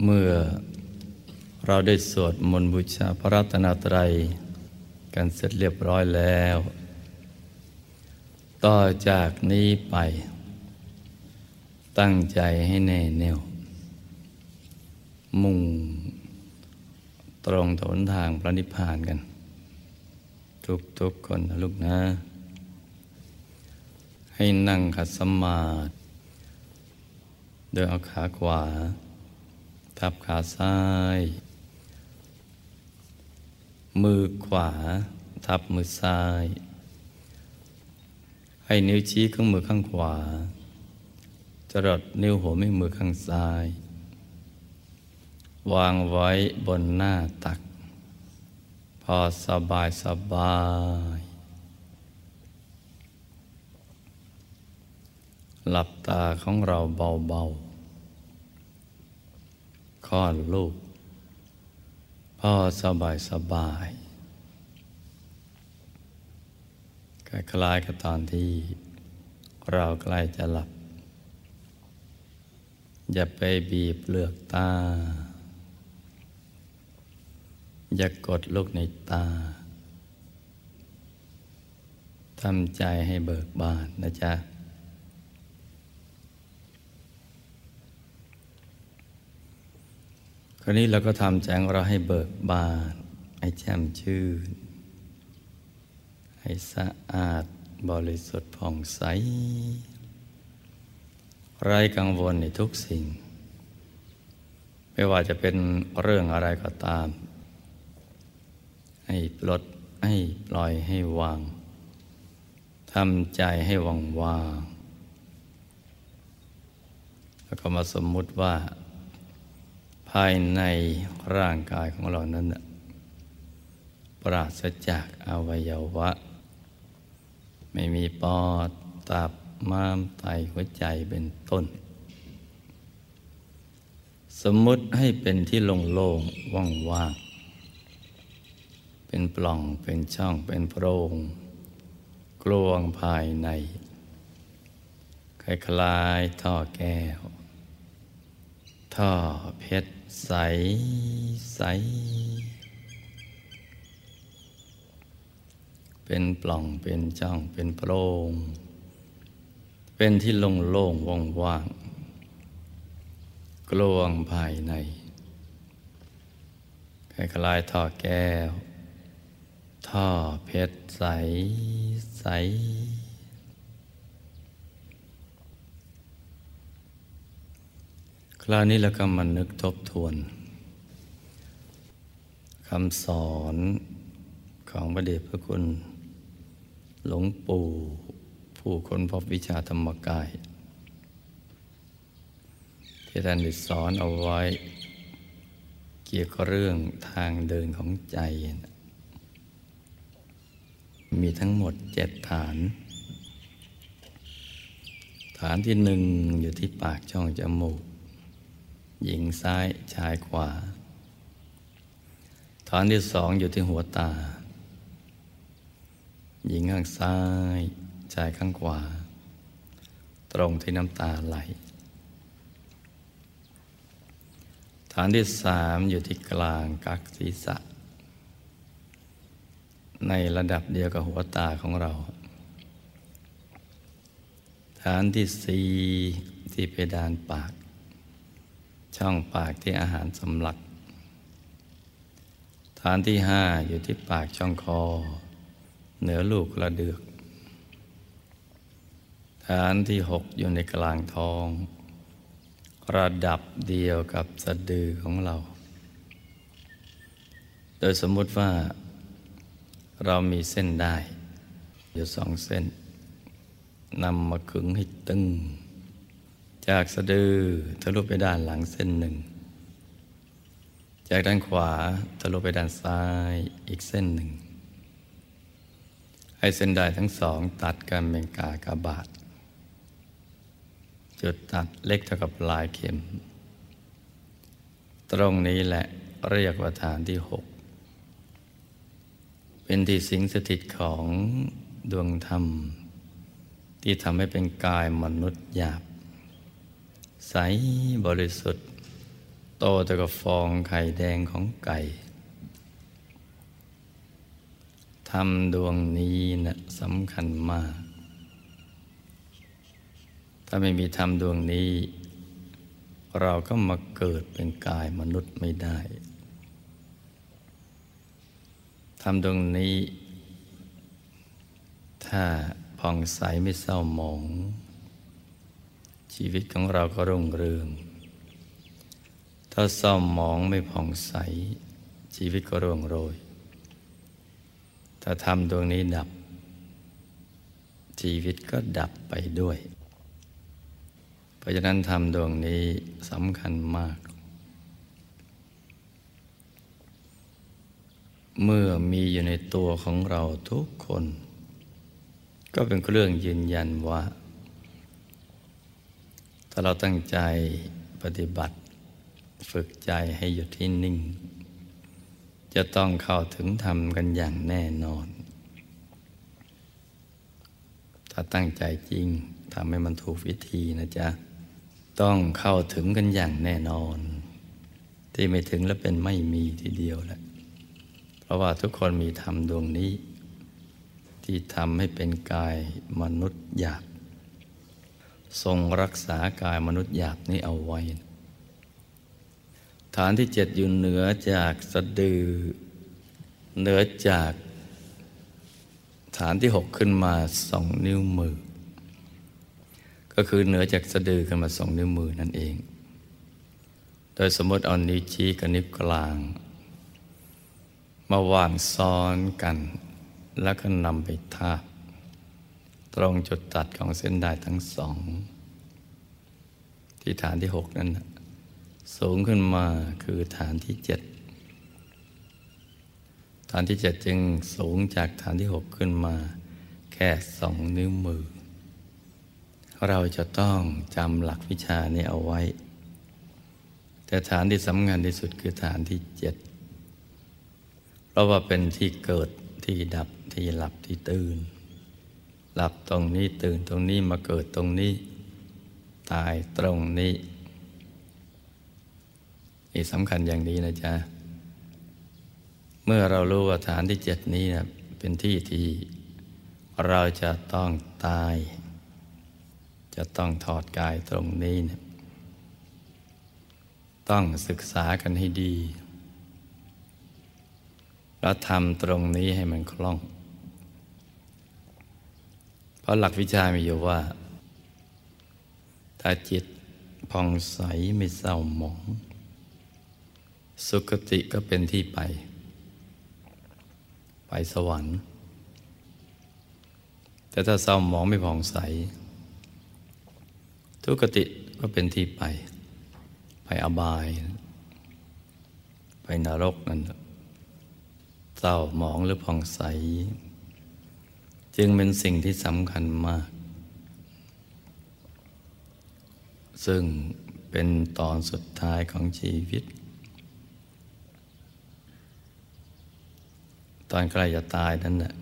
เมื่อเราได้สวดมนต์บูชาพระรัตนตรัย กันเสร็จเรียบร้อยแล้ว ต่อจากนี้ไป ตั้งใจให้แน่แน่ว มุ่งตรงถนทางพระนิพพานกัน ทุกทุกคนนะลูกนะ ให้นั่งขัดสมาธิโดยเอาขาขวา ทับขาซ้าย มือขวา ทับมือซ้าย ให้นิ้วชี้ข้างมือข้างขวา จรดนิ้วหัวแม่มือข้างซ้าย วางไว้บนหน้าตัก พอสบายสบายหลับตาของเราเบาๆ ลอดลูก พ่อสบายสบายคล้ายๆกับตอนที่เราใกล้จะหลับ อย่าไปบีบเลือกตา อย่ากดลูกในตาทำใจให้เบิกบานนะจ๊ะ คราวนี้เราก็ทำใจงเราให้เบิกบาน ให้แจ่มชื่น ให้สะอาดบริสุทธิ์ผ่องใส ไร้กังวลในทุกสิ่ง ไม่ว่าจะเป็นเรื่องอะไรก็ตาม ให้ปลดให้ปล่อยให้วางทำใจให้ว่างว่างแล้วก็มาสมมุติว่า ภายในร่างกายของเรานั้นปราศจากอวัยวะ ไม่มีปอดตับม้ามไตหัวใจเป็นต้น สมมุติให้เป็นที่โล่งๆว่างๆเป็นปล่องเป็นช่องเป็นโพรงกลวงภายในคล้ายๆท่อแก้ว ท่อเพชรใสใส เป็นปล่องเป็นช่องเป็นโพรงเป็นที่โล่งโล่งว่างว่างกลวงภายในคล้ายๆท่อแก้ว ท่อเพชรใสใส คราวนี้เราก็มานึกทบทวนคำสอนของพระเดชพระคุณ หลวงปู่ผู้ค้นพบวิชาธรรมกาย ที่ท่านได้สอนเอาไว้ เกี่ยวกับเรื่องทางเดินของใจ มีทั้งหมดเจ็ดฐาน ฐานที่หนึ่งอยู่ที่ปากช่องจมูก หญิงซ้ายชายขวา ฐานที่สองอยู่ที่หัวตา หญิงข้างซ้าย ชายข้างขวา ตรงที่น้ำตาไหล ฐานที่สามอยู่ที่กลางกักศีรษะ ในระดับเดียวกับหัวตาของเรา ฐานที่สี่ที่เพดานปาก ช่องปากที่อาหารสำลัก ฐานที่ห้าอยู่ที่ปากช่องคอ เหนือลูกกระเดือก ฐานที่หกอยู่ในกลางท้อง ระดับเดียวกับสะดือของเรา โดยสมมติว่า เรามีเส้นได้ อยู่สองเส้นนำมาขึงให้ตึง จากสะดือทะลุไปด้านหลังเส้นหนึ่ง จากด้านขวาทะลุไปด้านซ้ายอีกเส้นหนึ่ง ให้เส้นได้ทั้งสองตัดกันเป็นกากบาท จุดตัดเล็กเท่ากับลายเข็ม ตรงนี้แหละเรียกว่าฐานที่หก เป็นที่สิงสถิตของดวงธรรม ที่ทำให้เป็นกายมนุษย์หยาบ ใสบริสุทธิ์ โตแต่กับฟองไข่แดงของไก่ทำดวงนี้นะสำคัญมาก ถ้าไม่มีธรรมดวงนี้ เราก็มาเกิดเป็นกายมนุษย์ไม่ได้ทำดวงนี้ ถ้าผ่องใสไม่เศร้าหมอง ชีวิตของเราก็รุ่งเรือง ถ้าเศร้าหมองไม่ผ่องใส ชีวิตก็ร่วงโรย ถ้าทำดวงนี้ดับ ชีวิตก็ดับไปด้วย เพราะฉะนั้นทำดวงนี้สำคัญมาก เมื่อมีอยู่ในตัวของเราทุกคน ก็เป็นเครื่องยืนยันว่า ถ้าเราตั้งใจปฏิบัติ ฝึกใจให้อยู่ที่นิ่ง จะต้องเข้าถึงธรรมกันอย่างแน่นอน ถ้าตั้งใจจริงทำให้มันถูกวิธีนะจ๊ะ ต้องเข้าถึงกันอย่างแน่นอน ที่ไม่ถึงแล้วเป็นไม่มีทีเดียวแหละเพราะว่าทุกคนมีธรรมดวงนี้ ที่ทำให้เป็นกายมนุษย์หยาบ ทรงรักษากายมนุษย์หยาบนี้เอาไว้ ฐานที่เจ็ดอยู่เหนือจากสะดือ เหนือจาก ฐานที่หกขึ้นมาสองนิ้วมือ ก็คือเหนือจากสะดือขึ้นมาสองนิ้วมือนั่นเอง โดยสมมติเอานิ้วชี้กับนิ้วกลาง มาวางซ้อนกัน แล้วก็นำไปทาบ ตรงจุดตัดของเส้นได้ทั้งสอง ที่ฐานที่หกนั้น สูงขึ้นมาคือฐานที่เจ็ดฐานที่เจ็ดจึงสูงจากฐานที่หกขึ้นมา แค่สองนิ้วมือ เราจะต้องจำหลักวิชานี้เอาไว้ แต่ฐานที่สำคัญที่สุดคือฐานที่เจ็ดเพราะว่าเป็นที่เกิดที่ดับที่หลับที่ตื่น หลับตรงนี้ตื่นตรงนี้มาเกิดตรงนี้ ตายตรงนี้นี่สำคัญอย่างนี้นะจ๊ะ เมื่อเรารู้ว่าฐานที่เจ็ดนี้นะเป็นที่ที่เราจะต้องตาย จะต้องถอดกายตรงนี้นะต้องศึกษากันให้ดี แล้วทำตรงนี้ให้มันคล่อง ราะหลักวิชามีอยู่ว่า ถ้าจิตผ่องใสไม่เศร้าหมอง สุคติก็เป็นที่ไป ไปสวรรค์ แต่ถ้าเศร้าหมองไม่ผ่องใส ทุกติก็เป็นที่ไป ไปอบาย ไปนรกนั่นเศร้าหมองหรือผ่องใส จึงเป็นสิ่งที่สำคัญมาก ซึ่งเป็นตอนสุดท้ายของชีวิต ตอนใกล้จะตายนั้นน่ะ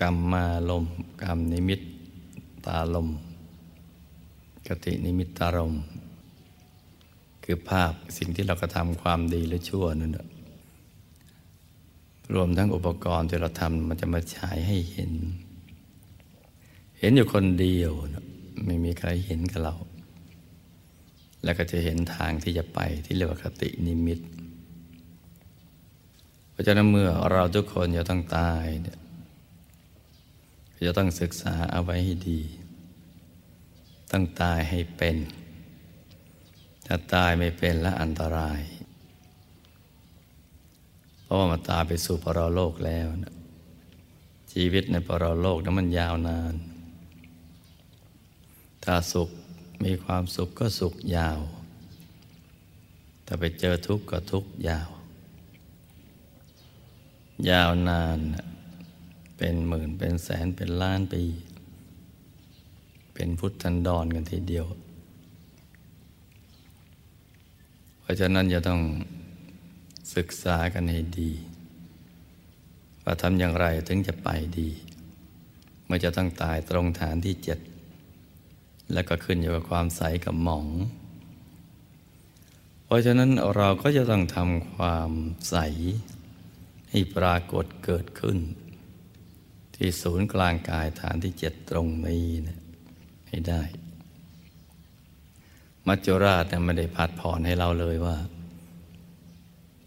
กรรมมาลมกรรมนิมิตตาลม กตินิมิตตารม คือภาพสิ่งที่เรากระทำความดีหรือชั่วนั่นแหละ รวมทั้งอุปกรณ์ที่เราทำมันจะมาฉายให้เห็น เห็นอยู่คนเดียวไม่มีใครเห็นกับเรา แล้วก็จะเห็นทางที่จะไปที่เรียกว่าคตินิมิตเพราะฉะนั้นเมื่อเราทุกคนจะต้องตายเนี่ยจะต้องศึกษาเอาไว้ให้ดี ต้องตายให้เป็น ถ้าตายไม่เป็นและอันตราย เพราะว่ามาตาไปสู่ปรโลกแล้วนะชีวิตในปรโลกนั้นมันยาวนาน ถ้าสุขมีความสุขก็สุขยาว ถ้าไปเจอทุกข์ก็ทุกข์ยาว ยาวนานเป็นหมื่นเป็นแสนเป็นล้านปี เป็นพุทธันดรกันทีเดียว เพราะฉะนั้นจะต้อง ศึกษากันให้ดี ว่าทำอย่างไรถึงจะไปดีเมื่อจะต้องตายตรงฐานที่เจ็ดแล้วก็ขึ้นอยู่กับความใสกับหมอง เพราะฉะนั้นเราก็จะต้องทำความใส ให้ปรากฏเกิดขึ้น ที่ศูนย์กลางกายฐานที่เจ็ดตรงนี้นะให้ได้ มัจจุราชไม่ได้พัดผ่อนให้เราเลยว่า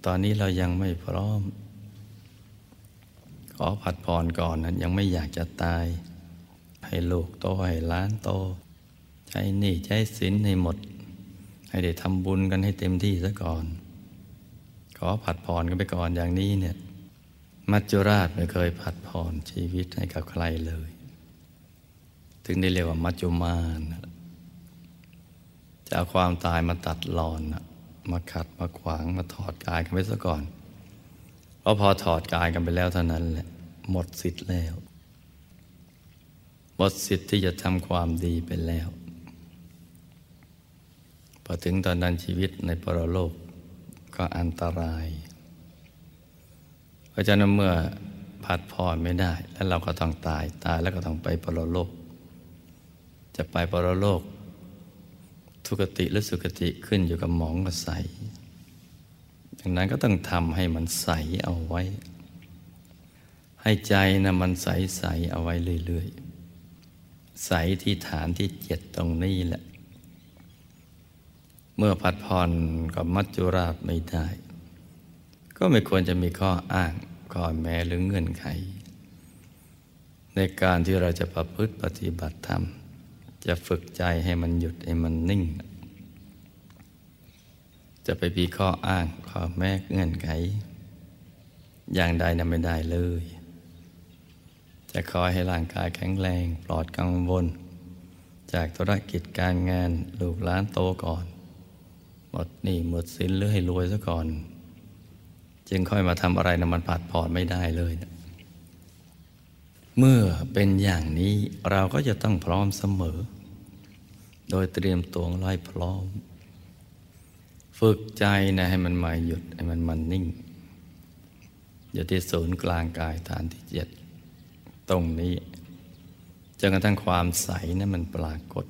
ตอนนี้เรายังไม่พร้อม ขอผัดผ่อนก่อนนั้นยังไม่อยากจะตาย ให้ลูกโตให้ล้านโต ใช้หนี้ใช้สินให้หมด ให้ได้ทำบุญกันให้เต็มที่ซะก่อน ขอผัดผ่อนกันไปก่อนอย่างนี้เนี่ย มัจจุราชไม่เคยผัดผ่อนชีวิตให้กับใครเลย ถึงได้เรียกว่ามัจจุมานจะเอาความตายมาตัดรอน มาขัดมาขวางมาถอดกายกันไปซะก่อน เพราะพอถอดกายกันไปแล้วเท่านั้นแหละ หมดสิทธิ์แล้ว หมดสิทธิ์ที่จะทำความดีไปแล้ว พอถึงตอนนั้นชีวิตในปรโลกก็อันตราย เพราะฉะนั้นเมื่อผัดผ่อนไม่ได้ แล้วเราก็ต้องตายตายแล้วก็ต้องไปปรโลก จะไปปรโลก ทุกติหรือสุกติขึ้นอยู่กับหมองกับใส ดังนั้นก็ต้องทำให้มันใสเอาไว้ ให้ใจนะมันใสใสเอาไว้เรื่อยๆ ใสที่ฐานที่เจ็ดตรงนี้แหละ เมื่อผัดผ่อนกับมัจจุราชไม่ได้ ก็ไม่ควรจะมีข้ออ้างข้อแม้หรือเงื่อนไข ในการที่เราจะประพฤติปฏิบัติธรรม จะฝึกใจให้มันหยุดให้มันนิ่ง จะไปมีข้ออ้างข้อแม้เงื่อนไข อย่างใดนั้นไม่ได้เลย จะคอยให้ร่างกายแข็งแรงปลอดกังวล จากธุรกิจการงานลูกหลานโตก่อน หมดหนี้หมดสินหรือให้รวยซะก่อน จึงค่อยมาทำอะไรนะมันผัดผ่อนไม่ได้เลยนะ เมื่อเป็นอย่างนี้เราก็จะต้องพร้อมเสมอ โดยเตรียมตัวไล่พร้อม ฝึกใจนะให้มันมาหยุดให้มันมันนิ่ง อยู่ที่ศูนย์กลางกายฐานที่เจ็ดตรงนี้จนกระทั่งความใสนะั้นมันปรากฏ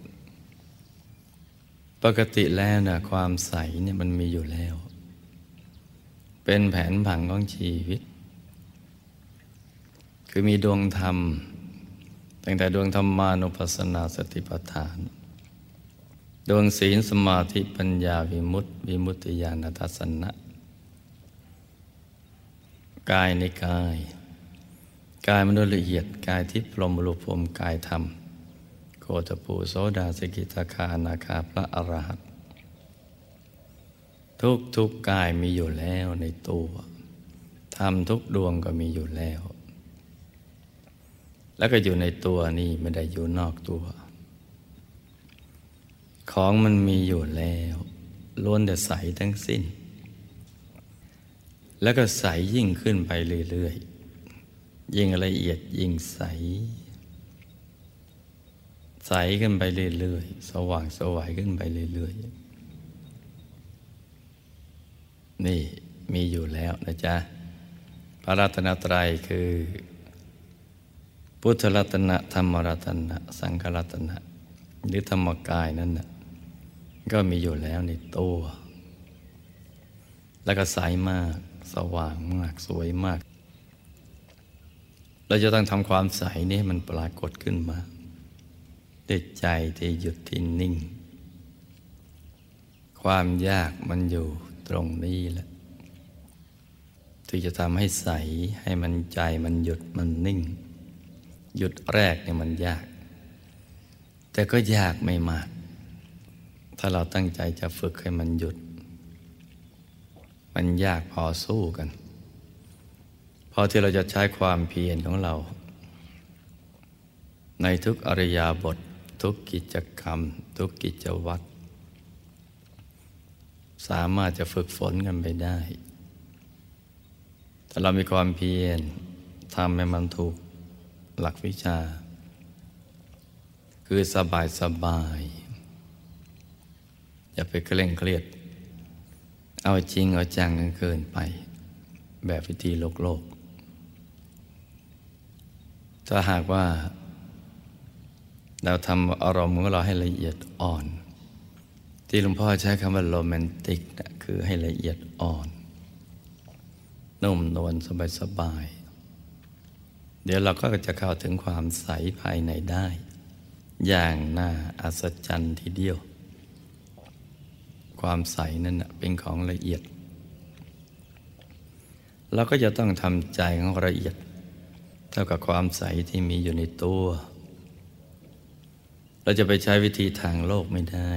ปกติแล้วนะความใสเนี่ยมันมีอยู่แล้ว เป็นแผนผังของชีวิต คือมีดวงธรรม ตั้งแต่ดวงธรรมานุปัสสนาสติปัฏฐาน ดวงศีลสมาธิปัญญาวิมุตติวิมุตติญาณทัศนะ กายในกาย กายมนุษย์ละเอียดกายที่พรหมรูปพรมกายธรรม โคตปูโสดาสกิทาคานาคาพระอรหันตทุกทุกกายมีอยู่แล้วในตัวธรรมทุกดวงก็มีอยู่แล้ว แล้วก็อยู่ในตัวนี่ไม่ได้อยู่นอกตัว ของมันมีอยู่แล้วล้วนแต่ใสทั้งสิ้น แล้วก็ใสยิ่งขึ้นไปเรื่อยๆ ยิ่งละเอียดยิ่งใส ใสขึ้นไปเรื่อยๆ สว่างสวัยขึ้นไปเรื่อยๆ นี่มีอยู่แล้วนะจ๊ะ พระรัตนตรัยคือ พุทธรัตนะธรรมรัตนะ สังฆรัตนะหรือธรรมกายนั่นนะก็มีอยู่แล้วในตัว แล้วก็ใสมาก สว่างมาก สวยมาก เราจะต้องทำความใสนี้ให้มันปรากฏขึ้นมาด้วยใจที่หยุดที่นิ่ง ความยากมันอยู่ตรงนี้แหละที่จะทำให้ใสให้มันใจมันหยุดมันนิ่ง หยุดแรกเนี่ยมันยาก แต่ก็ยากไม่มาก ถ้าเราตั้งใจจะฝึกให้มันหยุด มันยากพอสู้กัน พอที่เราจะใช้ความเพียรของเรา ในทุกอริยาบท ทุกกิจกรรม ทุกกิจวัตรสามารถจะฝึกฝนกันไปได้ ถ้าเรามีความเพียรทำให้มันถูก หลักวิชา คือสบายสบาย อย่าไปเคร่งเครียด เอาจริงเอาจังกันเกินไป แบบวิธีโลกโลก ถ้าหากว่า เราทำอารมณ์ของเราให้ละเอียดอ่อน ที่หลวงพ่อใช้คำว่าโรแมนติกนะคือให้ละเอียดอ่อนนุ่มนวลสบายสบาย เดี๋ยวเราก็จะเข้าถึงความใสภายในได้ อย่างน่าอัศจรรย์ทีเดียว ความใสนั่นเป็นของละเอียด เราก็จะต้องทำใจของละเอียด เท่ากับความใสที่มีอยู่ในตัว เราจะไปใช้วิธีทางโลกไม่ได้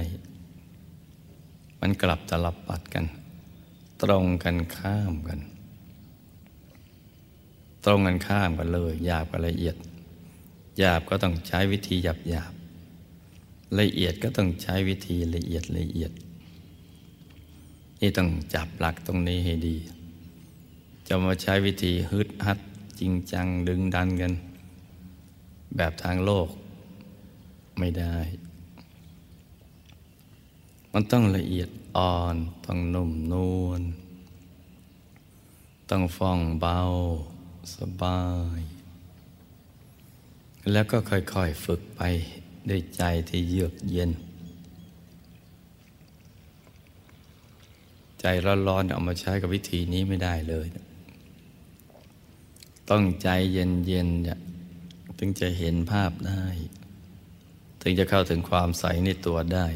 มันกลับตลับปัดกัน ตรงกันข้ามกัน ตรงกันข้ามกันเลย หยาบกับละเอียด หยาบก็ต้องใช้วิธีหยาบหยาบละเอียดก็ต้องใช้วิธีละเอียดละเอียด นี่ต้องจับหลักตรงนี้ให้ดี จะมาใช้วิธีฮึดฮัดจริงจังดึงดันกัน แบบทางโลกไม่ได้ มันต้องละเอียดอ่อน ต้องนุ่มนวล ต้องฟ่องเบา สบาย แล้วก็ค่อยๆฝึกไปด้วยใจที่เยือกเย็น ใจร้อนๆเอามาใช้กับวิธีนี้ไม่ได้เลย ต้องใจเย็นๆถึงจะเห็นภาพได้ ถึงจะเข้าถึงความใสในตัวได้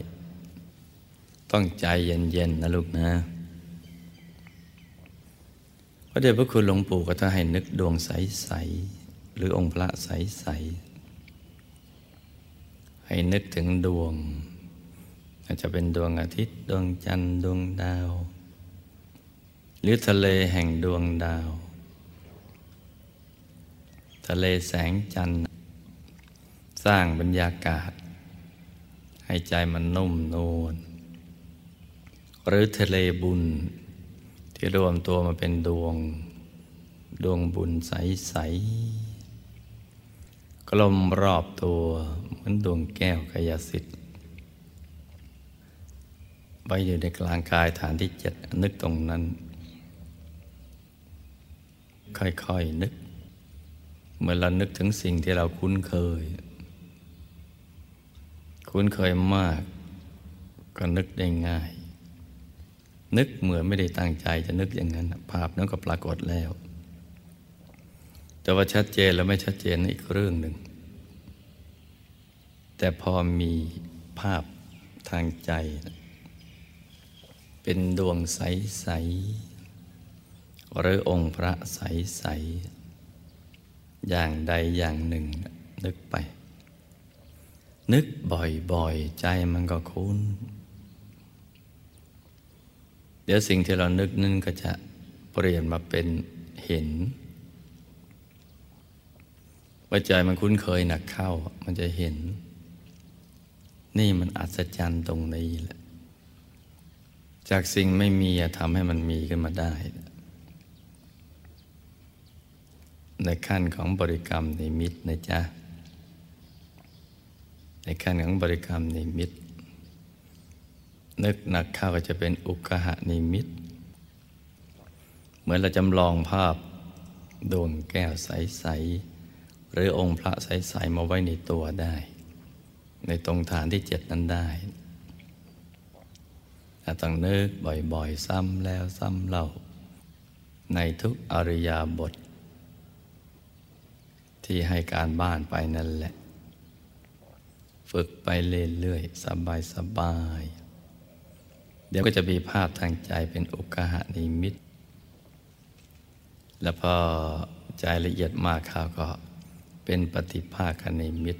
ต้องใจเย็นๆนะลูกนะ ระเดชพระคุณหลวงปู่ก็จะให้นึกดวงใส ๆ หรือองค์พระใส ๆ ให้นึกถึงดวง อาจจะเป็นดวงอาทิตย์ ดวงจันทร์ดวงดาว หรือทะเลแห่งดวงดาว ทะเลแสงจันทร์ สร้างบรรยากาศ ให้ใจมันนุ่มนวลหรือทะเลบุญ ที่รวมตัวมาเป็นดวง ดวงบุญใส ๆ กลมรอบตัวเหมือนดวงแก้วกายสิทธิ์ไว้อยู่ในกลางกายฐานที่เจ็ดนึกตรงนั้น ค่อย ๆ นึก เมื่อเรานึกถึงสิ่งที่เราคุ้นเคย คุ้นเคยมาก ก็นึกได้ง่าย นึกเหมือนไม่ได้ตั้งใจจะนึกอย่างนั้น ภาพนั้นก็ปรากฏแล้ว แต่ว่าชัดเจนแล้วไม่ชัดเจนอีกเรื่องหนึ่ง แต่พอมีภาพทางใจ เป็นดวงใส ๆ หรือองค์พระใส ๆ อย่างใดอย่างหนึ่งนึกไป นึกบ่อย ๆ ใจมันก็คุ้น เดี๋ยวสิ่งที่เรานึกนั่นก็จะเปลี่ยนมาเป็นเห็นว่าใจมันคุ้นเคยหนักเข้า มันจะเห็น นี่มันอัศจรรย์ตรงนี้แหละ จากสิ่งไม่มีทำให้มันมีขึ้นมาได้ ในขั้นของบริกรรมในมิตรนะจ๊ะในขั้นของบริกรรมในมิตร นึกหนักเข้าก็จะเป็นอุกหะนิมิต เหมือนเราจำลองภาพดวงแก้วใส ๆ หรือองค์พระใส ๆ มาไว้ในตัวได้ ในตรงฐานที่เจ็ดนั้นได้แต่ต้องนึกบ่อยๆ ซ้ำแล้วซ้ำเล่า ในทุกอริยาบท ที่ให้การบ้านไปนั่นแหละ ฝึกไปเรื่อยๆ สบายๆ เดี๋ยวก็จะมีภาพทางใจเป็นอุกหะนิมิต แล้วพอใจละเอียดมากข้าวก็เป็นปฏิภาคนิมิต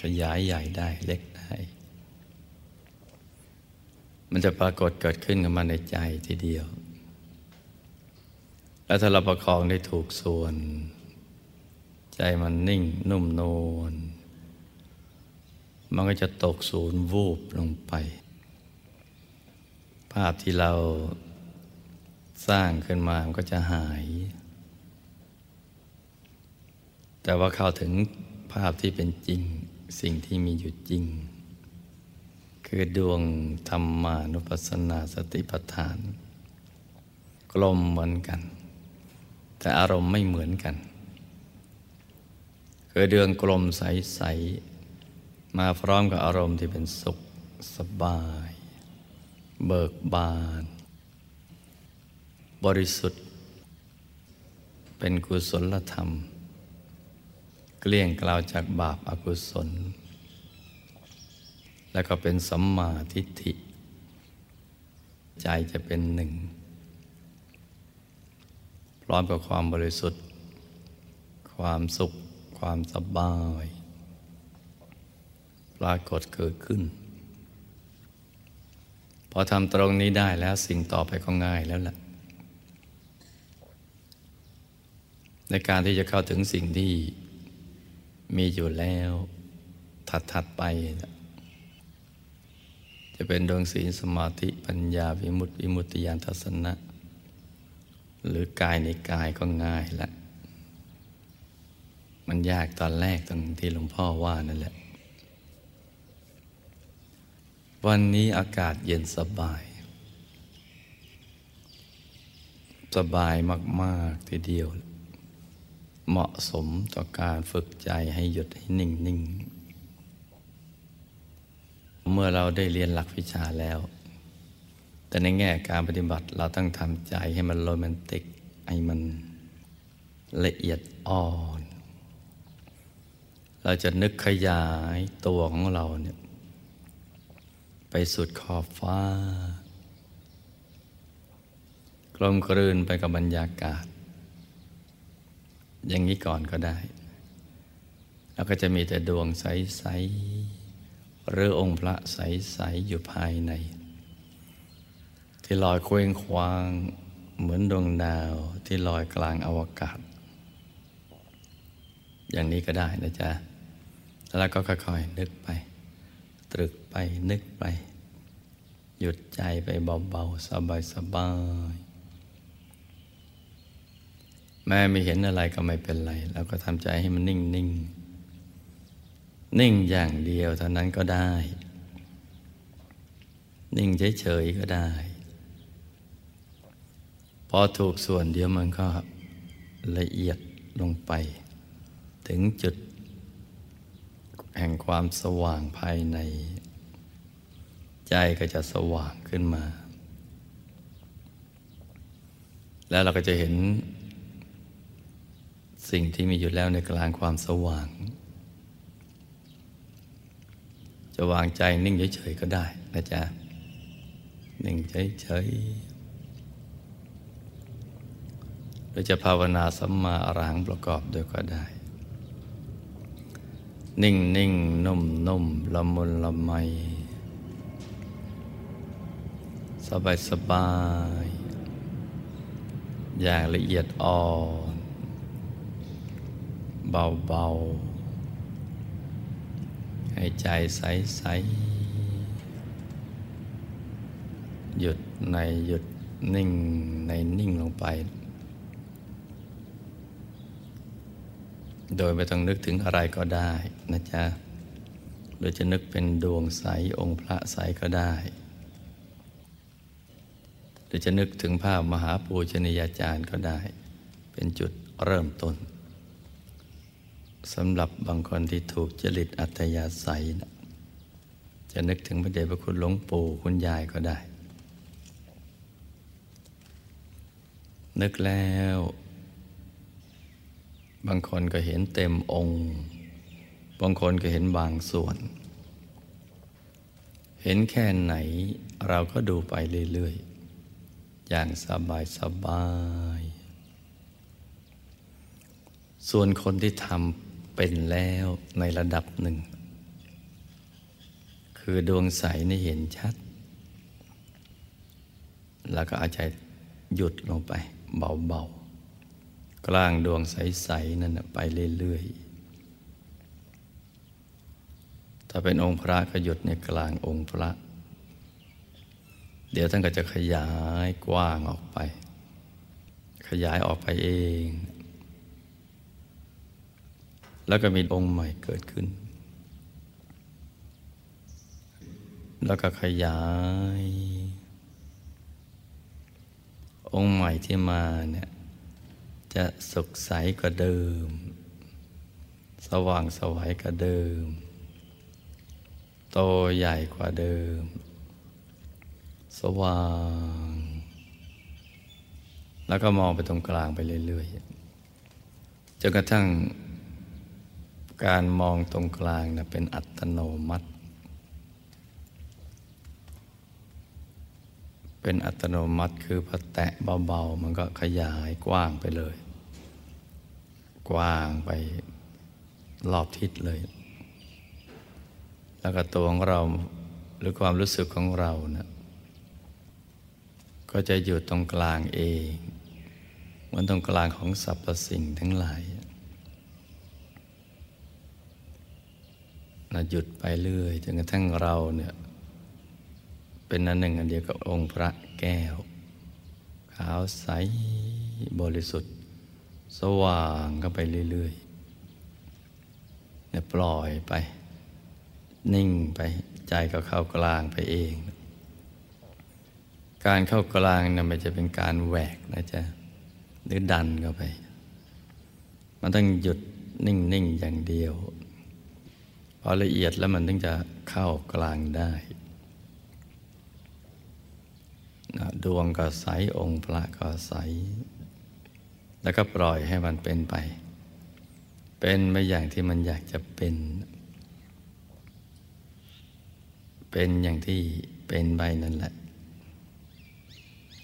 ขยายใหญ่ได้เล็กได้ มันจะปรากฏเกิดขึ้นกับมาในใจทีเดียว แล้วถ้าเราประคองได้ถูกส่วน ใจมันนิ่งนุ่มนวลมันก็จะตกศูนย์วูบลงไป ภาพที่เราสร้างขึ้นมามันก็จะหาย แต่ว่าเข้าถึงภาพที่เป็นจริงสิ่งที่มีอยู่จริง คือดวงธรรมานุปัสสนาสติปัฏฐาน กลมเหมือนกัน แต่อารมณ์ไม่เหมือนกัน คือดวงกลมใส ๆ มาพร้อมกับอารมณ์ที่เป็นสุขสบาย เบิกบาน บริสุทธิ์ เป็นกุศลธรรม เกลี้ยงกล่าวจากบาปอากุศล แล้วก็เป็นสัมมาทิฏฐิ ใจจะเป็นหนึ่ง พร้อมกับความบริสุทธิ์ ความสุข ความสบาย ปรากฏเกิดขึ้น พอทำตรงนี้ได้แล้วสิ่งต่อไปก็ง่ายแล้วล่ะ ในการที่จะเข้าถึงสิ่งที่มีอยู่แล้วถัดๆไป จะเป็นดวงศีลสมาธิปัญญาวิมุตติวิมุตติยานทัศนะ หรือกายในกายก็ง่ายละ มันยากตอนแรกตรงที่หลวงพ่อว่านั่นแหละ วันนี้อากาศเย็นสบาย สบายมาก ๆ ทีเดียว เหมาะสมต่อการฝึกใจให้หยุดให้นิ่งนิ่งเมื่อเราได้เรียนหลักวิชาแล้ว แต่ในแง่การปฏิบัติเราต้องทำใจให้มันโรแมนติก ให้มันละเอียดอ่อน เราจะนึกขยายตัวของเราเนี่ย ไปสุดขอบฟ้า กลมกลืนไปกับบรรยากาศ อย่างนี้ก่อนก็ได้ แล้วก็จะมีแต่ดวงใส ๆ หรือองค์พระใส ๆ อยู่ภายใน ที่ลอยเคว้งคว้าง เหมือนดวงดาวที่ลอยกลางอวกาศ อย่างนี้ก็ได้นะจ๊ะ แล้วก็ค่อย ๆ นึกไป ตรึกไปนึกไป หยุดใจไปเบาๆ สบายๆ แม่ไม่เห็นอะไรก็ไม่เป็นไรแล้วก็ทำใจให้มันนิ่งนิ่งนิ่งอย่างเดียวเท่านั้นก็ได้ นิ่งเฉยๆก็ได้ พอถูกส่วนเดียวมันก็ละเอียดลงไป ถึงจุด แห่งความสว่างภายใน ใจก็จะสว่างขึ้นมา แล้วเราก็จะเห็น สิ่งที่มีอยู่แล้วในกลางความสว่าง จะวางใจนิ่งเฉยๆก็ได้นะจ๊ะนิ่งเฉยๆหรือจะภาวนาสัมมาอรหังประกอบด้วยก็ได้ นิ่งนิ่งนุ่มนุ่มละมุนละไม สบายสบาย อย่างละเอียดอ่อน เบาเบาให้ใจใสใสหยุดในหยุดนิ่งในนิ่งลงไป โดยไม่ต้องนึกถึงอะไรก็ได้นะจ๊ะหรือจะนึกเป็นดวงใสองค์พระใสก็ได้ หรือจะนึกถึงภาพมหาปูชนียาจารย์ก็ได้ เป็นจุดเริ่มต้นสำหรับบางคนที่ถูกจริตอัตยาศัยนะจะนึกถึงพระเดชพระคุณหลวงปู่คุณยายก็ได้ นึกแล้ว บางคนก็เห็นเต็มองค์ บางคนก็เห็นบางส่วน เห็นแค่ไหนเราก็ดูไปเรื่อยๆ อย่างสบายสบาย ส่วนคนที่ทำเป็นแล้วในระดับหนึ่ง คือดวงใสนี่เห็นชัด แล้วก็อาจจะหยุดลงไปเบาๆ กลางดวงใส ๆ นั่นไปเรื่อย ๆ ถ้าเป็นองค์พระก็หยุดในกลางองค์พระ เดี๋ยวท่านก็จะขยายกว้างออกไป ขยายออกไปเอง แล้วก็มีองค์ใหม่เกิดขึ้น แล้วก็ขยาย องค์ใหม่ที่มาเนี่ย จะสุขใสกว่าเดิม สว่างสวัยกว่าเดิม โตใหญ่กว่าเดิม สว่าง แล้วก็มองไปตรงกลางไปเรื่อยๆจนกระทั่งการมองตรงกลางนะเป็นอัตโนมัติ เป็นอัตโนมัติคือพอแตะเบาๆ มันก็ขยายกว้างไปเลย กว้างไปรอบทิศเลย แล้วก็ตัวของเราหรือความรู้สึกของเรานะก็จะอยู่ตรงกลางเองเหมือนตรงกลางของสรรพสิ่งทั้งหลายนะหยุดไปเรื่อยจนกระทั่งเราเนี่ย เป็นนันหนึ่งอันเดียวกับองค์พระแก้ว ขาวใสบริสุทธิ์ สว่างก็ไปเรื่อยๆเนี่ยปล่อยไป นิ่งไปใจก็เข้ากลางไปเอง การเข้ากลางนะมันจะเป็นการแหวกนะจ๊ะหรือดันเข้าไป มันต้องหยุดนิ่ง ๆ อย่างเดียว พอละเอียดแล้วมันถึงจะเข้ากลางได้ ดวงก็ใสองค์พระก็ใส แล้วก็ปล่อยให้มันเป็นไป เป็นไปอย่างที่มันอยากจะเป็น เป็นอย่างที่เป็นไปนั่นแหละ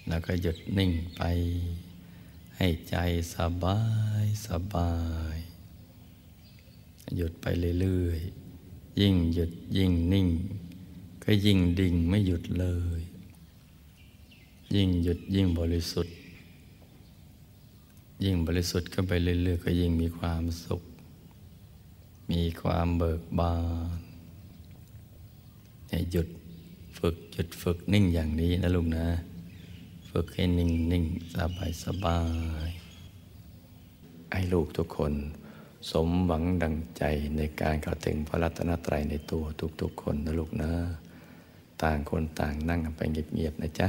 แล้วก็หยุดนิ่งไป ให้ใจสบายสบาย หยุดไปเรื่อยๆ ยิ่งหยุดยิ่งนิ่ง ก็ยิ่งดิ่งไม่หยุดเลย ยิ่งหยุดยิ่งบริสุทธิ์ ยิ่งบริสุทธิ์ก็ไปเรื่อยๆก็ยิ่งมีความสุข มีความเบิกบานหยุดฝึกหยุดฝึกนิ่งอย่างนี้นะลุงนะ ฝึกให้นิ่งนิ่งสบายสบายให้ลูกทุกคน สมหวังดังใจในการเข้าถึงพระรัตนตรัยในตัวทุกๆคนนะลูกนะ ต่างคนต่างนั่งไปเงียบๆนะจ๊ะ